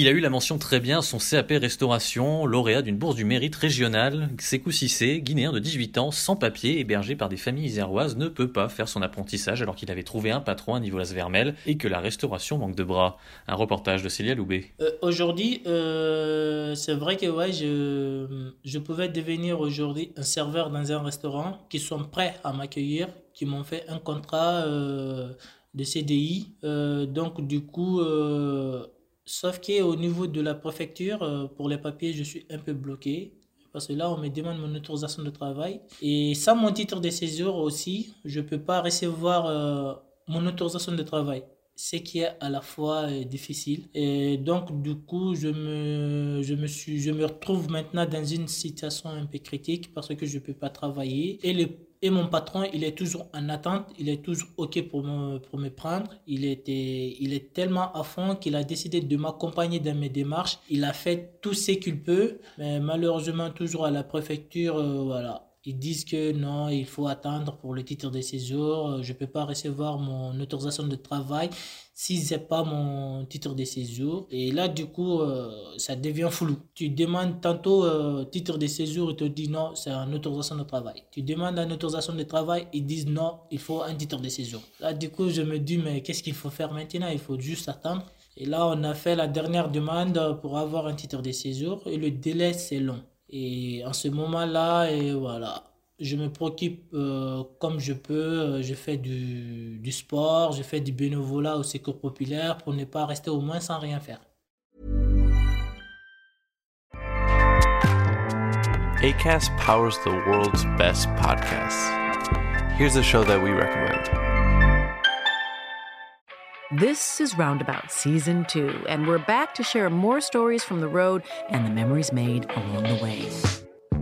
Il a eu la mention très bien son CAP restauration, lauréat d'une bourse du mérite régional. Sekou Sissé, guinéen de 18 ans, sans papier, hébergé par des familles iséroises, ne peut pas faire son apprentissage alors qu'il avait trouvé un patron à Nicolas Vermel et que la restauration manque de bras. Un reportage de Célia Loubet. Euh, aujourd'hui, euh, c'est vrai que ouais, je, je pouvais devenir aujourd'hui un serveur dans un restaurant qui sont prêts à m'accueillir, qui m'ont fait un contrat euh, de CDI. Donc du coup Sauf qu'au niveau de la préfecture, euh, pour les papiers, je suis un peu bloqué. Parce que là, on me demande mon autorisation de travail. Et sans mon titre de séjour aussi, je ne peux pas recevoir euh, mon autorisation de travail. Ce qui est à la fois euh, difficile. Et donc, du coup, je me, je, me suis, je me retrouve maintenant dans une situation un peu critique parce que je ne peux pas travailler. Et les et mon patron, il est toujours en attente, il est toujours OK pour me, prendre. Il, était, il est tellement à fond qu'il a décidé de m'accompagner dans mes démarches. Il a fait tout ce qu'il peut, mais malheureusement, toujours à la préfecture, euh, voilà. Ils disent que non, il faut attendre pour le titre de séjour. Euh, Je ne peux pas recevoir mon autorisation de travail si j'ai pas mon titre de séjour. Et là, du coup, euh, ça devient flou. Tu demandes tantôt euh, titre de séjour, ils te disent non, c'est une autorisation de travail. Tu demandes une autorisation de travail, ils disent non, il faut un titre de séjour. Là, du coup, je me dis, mais qu'est-ce qu'il faut faire maintenant? Il faut juste attendre. Et là, on a fait la dernière demande pour avoir un titre de séjour et le délai, c'est long. Et en ce moment-là, et voilà, je me préoccupe euh, comme je peux. Euh, Je fais du, du sport, je fais du bénévolat au secours populaire pour ne pas rester au moins sans rien faire. ACAST powers the world's best podcasts. Here's a show that we recommend. This is Roundabout Season 2, and we're back to share more stories from the road and the memories made along the way.